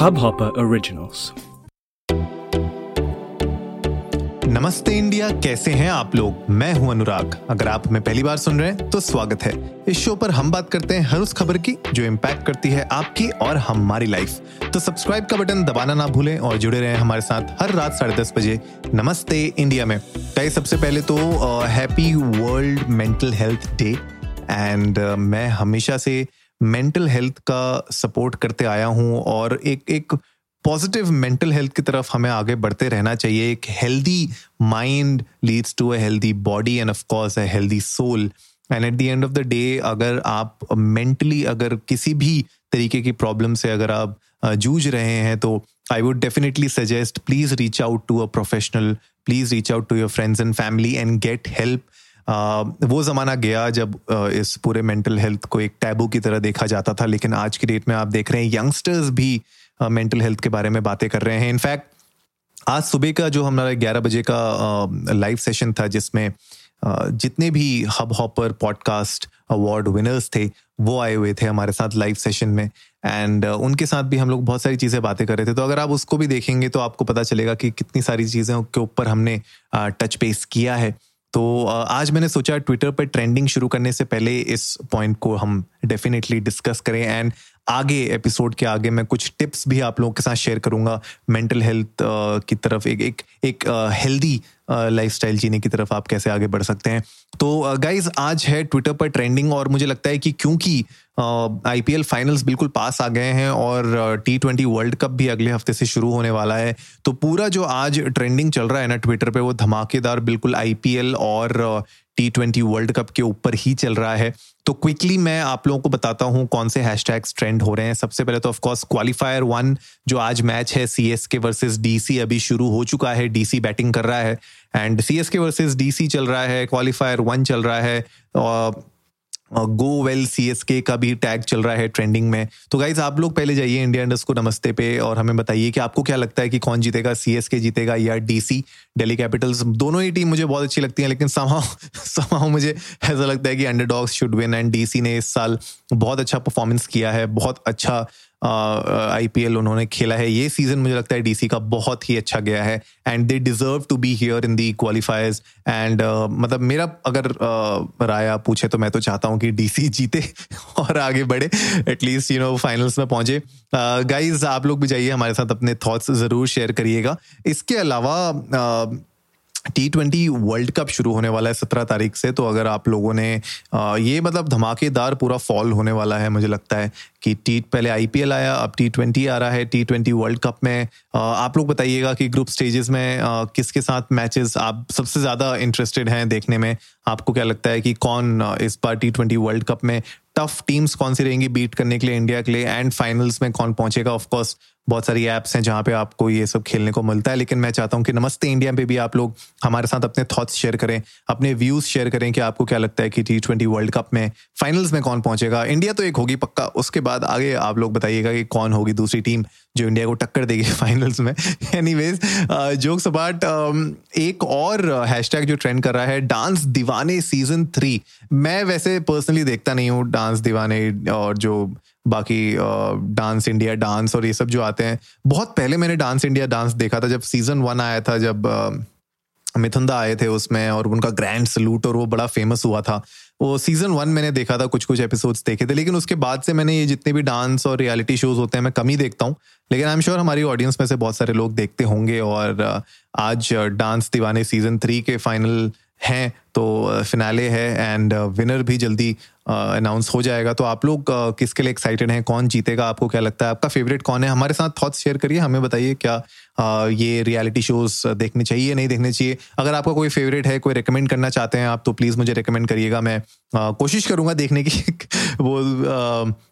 Hubhopper Originals. नमस्ते India, कैसे हैं आप लोग? मैं हूँ अनुराग। अगर आप हमें पहली बार सुन रहे हैं तो स्वागत है। इस शो पर हम बात करते हैं हर उस खबर की जो इम्पैक्ट करती है आपकी और हमारी लाइफ तो सब्सक्राइब का बटन दबाना ना भूलें और जुड़े रहें हमारे साथ हर रात साढ़े दस बजे। नमस्ते इंडिया में। कई सबसे पहले तो happy World Mental Health Day and मैं हमेशा से मेंटल हेल्थ का सपोर्ट करते आया हूँ और एक एक पॉजिटिव मेंटल हेल्थ की तरफ़ हमें आगे बढ़ते रहना चाहिए। एक healthy mind leads to a healthy body and of course a healthy soul and at the end of the day अगर आप मेंटली अगर किसी भी तरीके की प्रॉब्लम से अगर आप जूझ रहे हैं तो I would definitely suggest please reach out to a professional please reach out to your friends and family and get help वो ज़माना गया जब इस पूरे मेंटल हेल्थ को एक टैबू की तरह देखा जाता था, लेकिन आज की डेट में आप देख रहे हैं यंगस्टर्स भी मेंटल हेल्थ के बारे में बातें कर रहे हैं। इनफैक्ट आज सुबह का जो हमारा ग्यारह बजे का लाइव सेशन था, जिसमें जितने भी hub hopper podcast award winners थे, वो आए हुए थे हमारे साथ लाइव सेशन में। एंड उनके साथ भी हम लोग बहुत सारी चीज़ें बातें कर रहे थे। तो अगर आप उसको भी देखेंगे तो आपको पता चलेगा कि कितनी सारी चीज़ों के ऊपर हमने टच पेस किया है। तो आज मैंने सोचा ट्विटर पर ट्रेंडिंग शुरू करने से पहले इस पॉइंट को हम डेफिनेटली डिस्कस करें एंड आगे एपिसोड के आगे मैं कुछ टिप्स भी आप लोगों के साथ शेयर करूँगा मेंटल हेल्थ की तरफ़, एक एक एक हेल्दी लाइफस्टाइल जीने की तरफ़ आप कैसे आगे बढ़ सकते हैं। तो गाइज़ आज है ट्विटर पर ट्रेंडिंग और मुझे लगता है कि क्योंकि आईपीएल फाइनल्स बिल्कुल पास आ गए हैं और टी ट्वेंटी वर्ल्ड कप भी अगले हफ़्ते से शुरू होने वाला है। तो पूरा जो आज ट्रेंडिंग चल रहा है ना ट्विटर पे, वो धमाकेदार बिल्कुल आईपीएल और टी ट्वेंटी वर्ल्ड कप के ऊपर ही चल रहा है। तो क्विकली मैं आप लोगों को बताता हूँ कौन से हैशटैग्स ट्रेंड हो रहे हैं। सबसे पहले तो ऑफकोर्स क्वालिफायर वन जो आज मैच है C S K versus DC अभी शुरू हो चुका है। डीसी बैटिंग कर रहा है। And C S K versus DC चल रहा है क्वालिफायर वन चल रहा है। गो वेल सी एस के का भी टैग चल रहा है ट्रेंडिंग में। तो गाइज़ आप लोग पहले जाइए इंडिया इंडस्ट को नमस्ते पे और हमें बताइए कि आपको क्या लगता है कि कौन जीतेगा सी एस के जीतेगा या डी सी डेली कैपिटल्स दोनों ही टीम मुझे बहुत अच्छी लगती है, लेकिन समाओ समाओ मुझे ऐसा लगता है कि underdogs should win and D C ने इस साल बहुत अच्छा परफॉर्मेंस किया है, बहुत अच्छा आईपीएल उन्होंने खेला है। ये सीज़न मुझे लगता है डीसी का बहुत ही अच्छा गया है। And they deserve to be here in the qualifiers and मतलब मेरा अगर uh, राय पूछे तो मैं तो चाहता हूँ कि डीसी जीते और आगे बढ़े। एटलीस्ट यू नो फाइनल्स में पहुँचे। गाइज़ uh, आप लोग भी जाइए। हमारे साथ अपने थॉट्स ज़रूर शेयर करिएगा। इसके अलावा uh, T twenty world cup शुरू होने वाला है सत्रह तारीख से तो अगर आप लोगों ने ये मतलब धमाकेदार पूरा फॉल होने वाला है, मुझे लगता है कि टी पहले आईपीएल आया, अब टी ट्वेंटी आ रहा है टी ट्वेंटी वर्ल्ड कप में। आप लोग बताइएगा कि ग्रुप स्टेजेस में किसके साथ मैचेस आप सबसे ज़्यादा इंटरेस्टेड हैं देखने में? आपको क्या लगता है कि कौन इस बार टी ट्वेंटी वर्ल्ड कप में टफ टीम्स कौन सी रहेंगी बीट करने के लिए इंडिया के लिए? एंड फाइनल्स में कौन पहुंचेगा? ऑफकोर्स बहुत सारी ऐप्स हैं जहाँ पे आपको ये सब खेलने को मिलता है, लेकिन मैं चाहता हूँ कि नमस्ते इंडिया पे भी आप लोग हमारे साथ अपने थॉट्स शेयर करें, अपने व्यूज़ शेयर करें कि आपको क्या लगता है कि टी ट्वेंटी वर्ल्ड कप में फाइनल्स में कौन पहुंचेगा। इंडिया तो एक होगी पक्का, उसके बाद आगे आप लोग बताइएगा कि कौन होगी दूसरी टीम जो इंडिया को टक्कर देगी फाइनल्स में। एनी वेज जोक्स अबाउट एक और हैशटैग जो ट्रेंड कर रहा है डांस दीवाने सीज़न थ्री मैं वैसे पर्सनली देखता नहीं हूँ डांस दीवाने और जो बाकी डांस इंडिया डांस और ये सब जो आते हैं। बहुत पहले मैंने डांस इंडिया डांस देखा था, जब सीज़न वन आया था, जब मिथुंदा आए थे उसमें और उनका ग्रैंड सलूट और वो बड़ा फ़ेमस हुआ था। वो सीज़न वन मैंने देखा था कुछ कुछ एपिसोड्स देखे थे, लेकिन उसके बाद से मैंने ये जितने भी डांस और रियलिटी शोज़ होते हैं, मैं कम ही देखता हूँ। लेकिन आई एम श्योर हमारी ऑडियंस में से बहुत सारे लोग देखते होंगे और आज डांस दीवाने सीज़न थ्री के फाइनल हैं। तो फिनाले है एंड विनर भी जल्दी अनाउंस हो जाएगा। तो आप लोग किसके लिए एक्साइटेड हैं? कौन जीतेगा? आपको क्या लगता है? आपका फेवरेट कौन है? हमारे साथ थॉट्स शेयर करिए, हमें बताइए क्या ये रियलिटी शोज़ देखने चाहिए नहीं देखने चाहिए। अगर आपका कोई फेवरेट है, कोई रिकमेंड करना चाहते हैं आप तो प्लीज़ मुझे रिकमेंड करिएगा। मैं कोशिश करूँगा देखने की। वो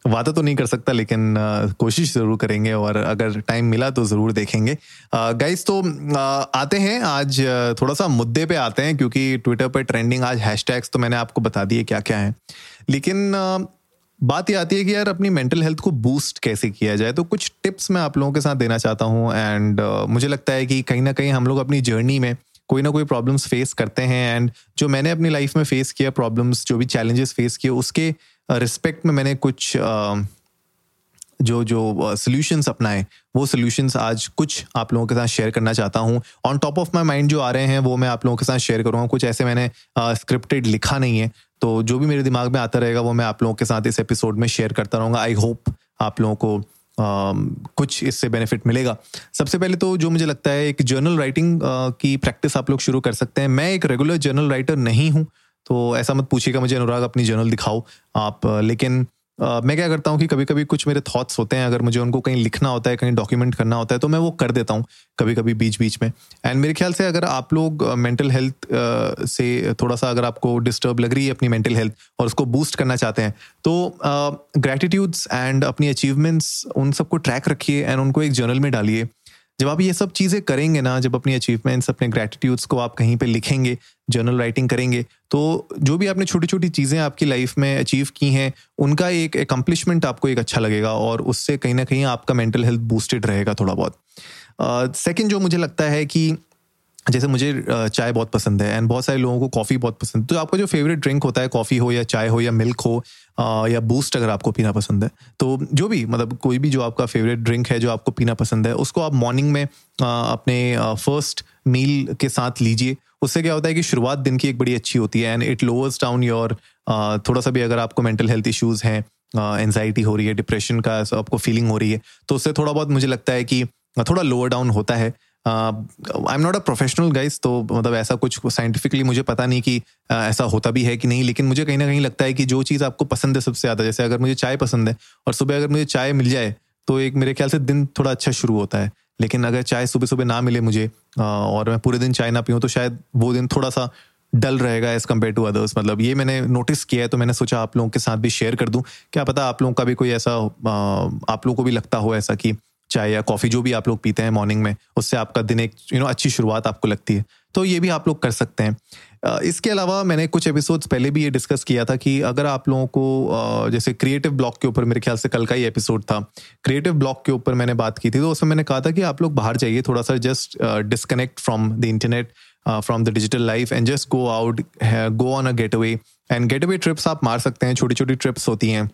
वादा तो नहीं कर सकता, लेकिन कोशिश ज़रूर करेंगे और अगर टाइम मिला तो ज़रूर देखेंगे। गाइज़ तो आते हैं। आज, थोड़ा सा मुद्दे पे आते हैं, क्योंकि ट्विटर पर ट्रेंडिंग आज हैशटैग्स तो मैंने आपको बता दिए क्या क्या है। लेकिन बात ये आती है कि यार अपनी मेंटल हेल्थ को बूस्ट कैसे किया जाए तो कुछ टिप्स मैं आप लोगों के साथ देना चाहता हूँ एंड uh, मुझे लगता है कि कहीं ना कहीं हम लोग अपनी जर्नी में कोई ना कोई प्रॉब्लम्स फेस करते हैं एंड जो मैंने अपनी लाइफ में फेस किया प्रॉब्लम्स जो भी चैलेंजेस फेस किए उसके रिस्पेक्ट uh, में मैंने कुछ जो जो सोल्यूशंस अपनाएँ वो सोल्यूशंस आज कुछ आप लोगों के साथ शेयर करना चाहता हूँ। On top of my mind जो आ रहे हैं वो मैं आप लोगों के साथ शेयर करूँगा। कुछ ऐसे मैंने स्क्रिप्टेड uh, लिखा नहीं है तो जो भी मेरे दिमाग में आता रहेगा वो मैं आप लोगों के साथ इस एपिसोड में शेयर करता रहूँगा। आई होप आप लोगों को Uh, कुछ इससे बेनिफिट मिलेगा। सबसे पहले तो जो मुझे लगता है एक जर्नल राइटिंग की प्रैक्टिस आप लोग शुरू कर सकते हैं। मैं एक रेगुलर जर्नल राइटर नहीं हूँ तो ऐसा मत पूछिएगा मुझे अनुराग अपनी जर्नल दिखाओ। आप लेकिन Uh, मैं क्या करता हूँ कि कभी कभी कुछ मेरे थॉट्स होते हैं अगर मुझे उनको कहीं लिखना होता है कहीं डॉक्यूमेंट करना होता है तो मैं वो कर देता हूँ कभी कभी बीच बीच में। एंड मेरे ख्याल से अगर आप लोग मेंटल uh, हेल्थ uh, से थोड़ा सा अगर आपको डिस्टर्ब लग रही है अपनी मेंटल हेल्थ और उसको बूस्ट करना चाहते हैं तो ग्रेटिट्यूड्स एंड अपनी अचीवमेंट्स उन सबको ट्रैक रखिए एंड उनको एक जर्नल में डालिए। जब आप ये सब चीज़ें करेंगे ना जब अपनी अचीवमेंट्स अपने ग्रेटिट्यूड्स को आप कहीं पे लिखेंगे जर्नल राइटिंग करेंगे तो जो भी आपने छोटी छोटी चीज़ें आपकी लाइफ में अचीव की हैं उनका एक अकम्पलिशमेंट आपको एक अच्छा लगेगा और उससे कहीं ना कहीं आपका मेंटल हेल्थ बूस्टेड रहेगा थोड़ा बहुत। सेकेंड uh, जो मुझे लगता है कि जैसे मुझे चाय बहुत पसंद है एंड बहुत सारे लोगों को कॉफ़ी बहुत पसंद है। तो आपका जो फेवरेट ड्रिंक होता है कॉफ़ी हो या चाय हो या मिल्क हो या बूस्ट अगर आपको पीना पसंद है तो जो भी मतलब कोई भी जो आपका फेवरेट ड्रिंक है, जो आपको पीना पसंद है, उसको आप मॉर्निंग में अपने फ़र्स्ट मील के साथ लीजिए। उससे क्या होता है कि शुरुआत दिन की एक बड़ी अच्छी होती है and it lowers down your थोड़ा सा भी अगर आपको मेंटल हेल्थ इश्यूज़ हैं एनजाइटी हो रही है डिप्रेशन का आपको फीलिंग हो रही है तो उससे थोड़ा बहुत मुझे लगता है कि, थोड़ा लोअर डाउन होता है। I am not a professional guys तो मतलब ऐसा कुछ साइंटिफिकली मुझे पता नहीं कि uh, ऐसा होता भी है कि नहीं लेकिन मुझे कहीं ना कहीं लगता है कि जो चीज़ आपको पसंद है सबसे ज़्यादा जैसे अगर मुझे चाय पसंद है और सुबह अगर मुझे चाय मिल जाए तो एक मेरे ख्याल से दिन थोड़ा अच्छा शुरू होता है। लेकिन अगर चाय सुबह सुबह ना मिले मुझे uh, और मैं पूरे दिन चाय ना पीऊँ तो शायद वो दिन थोड़ा सा डल रहेगा एज कंपेयर टू अदर्स मतलब ये मैंने नोटिस किया है तो मैंने सोचा आप लोगों के साथ भी शेयर कर दूँ। क्या पता आप लोगों का भी कोई ऐसा uh, आप लोगों को भी लगता हो ऐसा कि चाय या कॉफ़ी जो भी आप लोग पीते हैं मॉर्निंग में, उससे आपका दिन एक यू नो अच्छी शुरुआत आपको लगती है। तो ये भी आप लोग कर सकते हैं। इसके अलावा मैंने कुछ एपिसोड्स पहले भी ये डिस्कस किया था कि अगर आप लोगों को जैसे क्रिएटिव ब्लॉक के ऊपर, मेरे ख्याल से कल का ही एपिसोड था क्रिएटिव ब्लॉक के ऊपर मैंने बात की थी तो उसमें मैंने कहा था कि आप लोग बाहर जाइए थोड़ा सा just disconnect from the internet from the digital life and just go out go on a getaway and getaway trips आप मार सकते हैं छोटी छोटी ट्रिप्स होती हैं।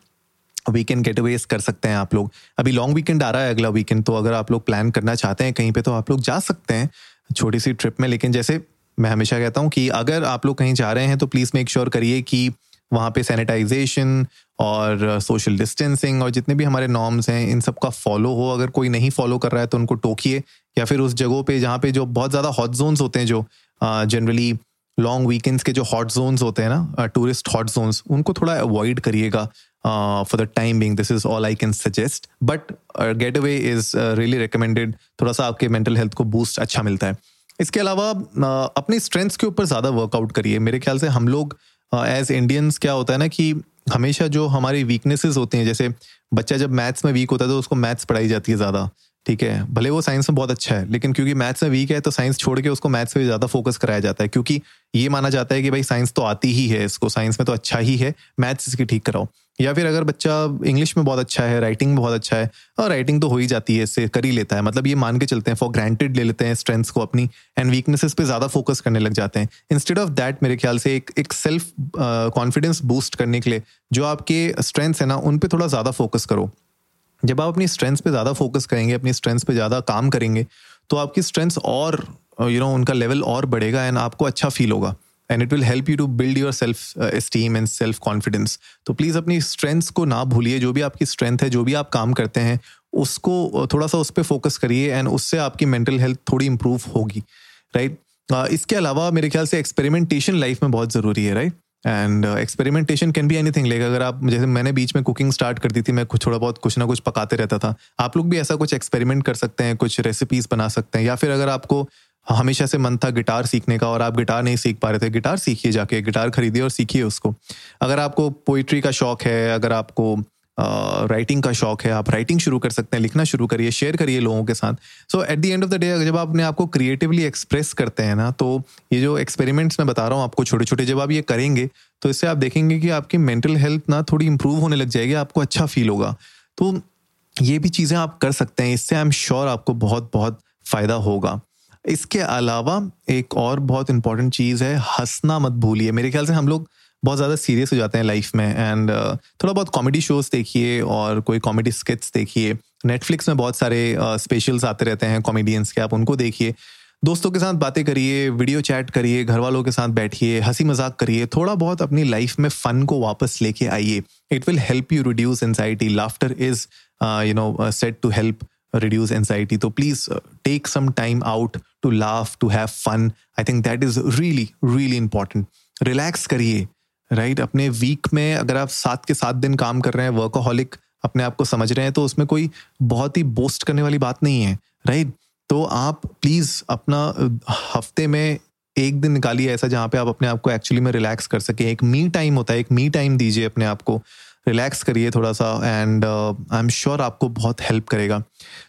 वीकेंड गेट अवेज कर सकते हैं आप लोग। अभी लॉन्ग वीकेंड आ रहा है अगला वीकेंड तो अगर आप लोग प्लान करना चाहते हैं कहीं पे तो आप लोग जा सकते हैं छोटी सी ट्रिप में। लेकिन जैसे मैं हमेशा कहता हूँ कि अगर आप लोग कहीं जा रहे हैं तो प्लीज़ मेक श्योर करिए कि वहाँ पे सैनिटाइजेशन और सोशल डिस्टेंसिंग और जितने भी हमारे नॉर्म्स हैं, इन सब का फॉलो हो। अगर कोई नहीं फॉलो कर रहा है तो उनको टोकिए। या फिर उस जगहों पे जहाँ पे जो बहुत ज़्यादा हॉट जोन्स होते हैं, जो जनरली लॉन्ग वीकेंड्स के जो हॉट जोन्स होते हैं ना टूरिस्ट हॉट जोन्स उनको थोड़ा अवॉइड करिएगा। For time being this is all i can suggest. But but getaway is uh, really recommended. थोड़ा सा आपके मेंटल हेल्थ को बूस्ट अच्छा मिलता है। इसके अलावा uh, अपनी स्ट्रेंथ्स के ऊपर ज़्यादा वर्कआउट करिए। मेरे ख्याल से हम लोग एज uh, इंडियंस क्या होता है ना कि हमेशा जो हमारी वीकनेसेस होती हैं जैसे बच्चा जब मैथ्स में वीक होता है तो उसको मैथ्स पढ़ाई जाती है ज़्यादा। ठीक है, भले वो साइंस में बहुत अच्छा है, लेकिन क्योंकि मैथ्स में वीक है तो साइंस छोड़ के उसको मैथ्स पे ज़्यादा फोकस कराया जाता है, क्योंकि ये माना जाता है कि भाई साइंस तो आती ही है, इसको साइंस में तो अच्छा ही है मैथ्स इसकी ठीक कराओ। या फिर अगर बच्चा इंग्लिश में बहुत अच्छा है राइटिंग में बहुत अच्छा है, और राइटिंग तो हो ही जाती है, इससे कर ही लेता है मतलब ये मान के चलते हैं फॉर ग्रांटेड ले लेते हैं स्ट्रेंथ्स को अपनी एंड वीकनेसेस पे ज़्यादा फोकस करने लग जाते हैं। इंस्टेड ऑफ़ दैट मेरे ख्याल से एक एक सेल्फ कॉन्फिडेंस बूस्ट करने के लिए, जो आपके स्ट्रेंथ्स है ना, उन पर थोड़ा ज़्यादा फोकस करो। जब आप अपनी स्ट्रेंथ्स पे ज़्यादा फोकस करेंगे अपनी स्ट्रेंथ्स पे ज़्यादा काम करेंगे तो आपकी स्ट्रेंथ्स और यू you नो उनका लेवल और बढ़ेगा एंड आपको अच्छा फील होगा and it will help you to build your self esteem and self confidence तो प्लीज़ अपनी स्ट्रेंथ्स को ना भूलिए जो भी आपकी स्ट्रेंथ है जो भी आप काम करते हैं उसको थोड़ा सा उस पर फोकस करिए एंड उससे आपकी मेंटल हेल्थ थोड़ी इंप्रूव होगी राइट right? uh, इसके अलावा मेरे ख्याल से एक्सपेरिमेंटेशन लाइफ में बहुत ज़रूरी है right? And experimentation can be anything like अगर आप, जैसे मैंने बीच में कुकिंग स्टार्ट कर दी थी, मैं कुछ थोड़ा बहुत कुछ ना कुछ पकाते रहता था। आप लोग भी ऐसा कुछ एक्सपेरिमेंट कर सकते हैं, कुछ रेसिपीज़ बना सकते हैं। या फिर अगर आपको हमेशा से मन था गिटार सीखने का और आप गिटार नहीं सीख पा रहे थे गिटार सीखिए जाके गिटार खरीदिए और सीखिए उसको। अगर आपको पोइट्री का शौक है, अगर आपको राइटिंग का शौक है, आप राइटिंग शुरू कर सकते हैं, लिखना शुरू करिए शेयर करिए लोगों के साथ। So at the end of the day जब आप अपने आप को क्रिएटिवली एक्सप्रेस करते हैं ना तो ये जो एक्सपेरिमेंट्स मैं बता रहा हूँ आपको छोटे छोटे जब आप ये करेंगे तो इससे आप देखेंगे कि आपकी मेंटल हेल्थ ना थोड़ी इंप्रूव होने लग जाएगी, आपको अच्छा फील होगा। तो ये भी चीज़ें आप कर सकते हैं, इससे आई एम श्योर आपको बहुत बहुत फ़ायदा होगा। इसके अलावा एक और बहुत इंपॉर्टेंट चीज़ है, हंसना मत भूलिए। मेरे ख्याल से हम लोग बहुत ज़्यादा सीरियस हो जाते हैं लाइफ में एंड uh, थोड़ा बहुत कॉमेडी शोज़ देखिए और कोई कॉमेडी स्किट्स देखिए नेटफ्लिक्स में बहुत सारे स्पेशल्स uh, आते रहते हैं कॉमेडियंस के आप उनको देखिए दोस्तों के साथ बातें करिए वीडियो चैट करिए घर वालों के साथ बैठिए हँसी मज़ाक करिए थोड़ा बहुत अपनी लाइफ में फन को वापस लेके आइए it will help you reduce anxiety laughter is you know set to help anxiety. So please uh, take some time out to laugh, to have fun. I think that is really, really important. Relax करिए right right? अपने week में अगर आप सात के सात दिन काम कर रहे हैं वर्कोहलिक अपने आप को समझ रहे हैं तो उसमें कोई बहुत ही बोस्ट करने वाली बात नहीं है राइट right? तो आप प्लीज़ अपना हफ़्ते में एक दिन निकालिए ऐसा जहाँ पे आप अपने आप को एक्चुअली में रिलैक्स कर सके एक मी टाइम होता है, एक मी टाइम दीजिए अपने आप को रिलैक्स करिए थोड़ा सा एंड आई एम श्योर आपको बहुत हेल्प करेगा।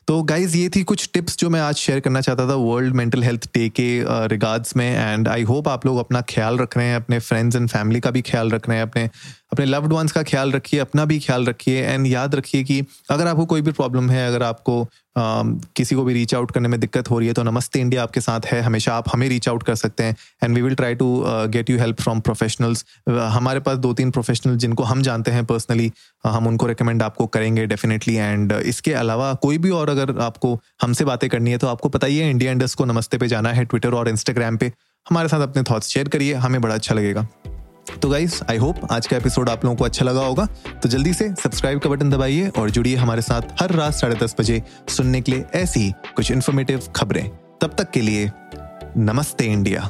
तो गाइज़ ये थी कुछ टिप्स जो मैं आज शेयर करना चाहता था वर्ल्ड मेंटल हेल्थ डे के रिगार्ड्स में एंड आई होप आप लोग अपना ख्याल रख रहे हैं, अपने फ्रेंड्स एंड फैमिली का भी ख्याल रख रहे हैं, अपने अपने लव्ड वंस का ख्याल रखिए, अपना भी ख्याल रखिए एंड याद रखिए कि अगर आपको कोई भी प्रॉब्लम है, अगर आपको किसी को भी रीच आउट करने में दिक्कत हो रही है तो नमस्ते इंडिया आपके साथ है, हमेशा आप हमें रीच आउट कर सकते हैं and we will try to get you help from professionals हमारे पास दो तीन प्रोफेशनल जिनको हम जानते हैं पर्सनली हम उनको रिकमेंड आपको करेंगे डेफिनेटली एंड इसके अलावा कोई भी और अगर आपको, हमसे बातें करनी है तो आपको पता ही है इंडिया इंडस्ट को नमस्ते पे जाना है ट्विटर और इंस्टाग्राम पे. हमारे साथ अपने थॉट्स शेयर करिए, हमें बड़ा अच्छा लगेगा. तो गाइस आई होप आज का एपिसोड आप लोगों को अच्छा लगा होगा. तो जल्दी से सब्सक्राइब का बटन दबाइए और जुड़िए हमारे साथ हर रात साढ़े दस बजे सुनने के लिए ऐसी कुछ इन्फॉर्मेटिव खबरें. तब तक के लिए, नमस्ते इंडिया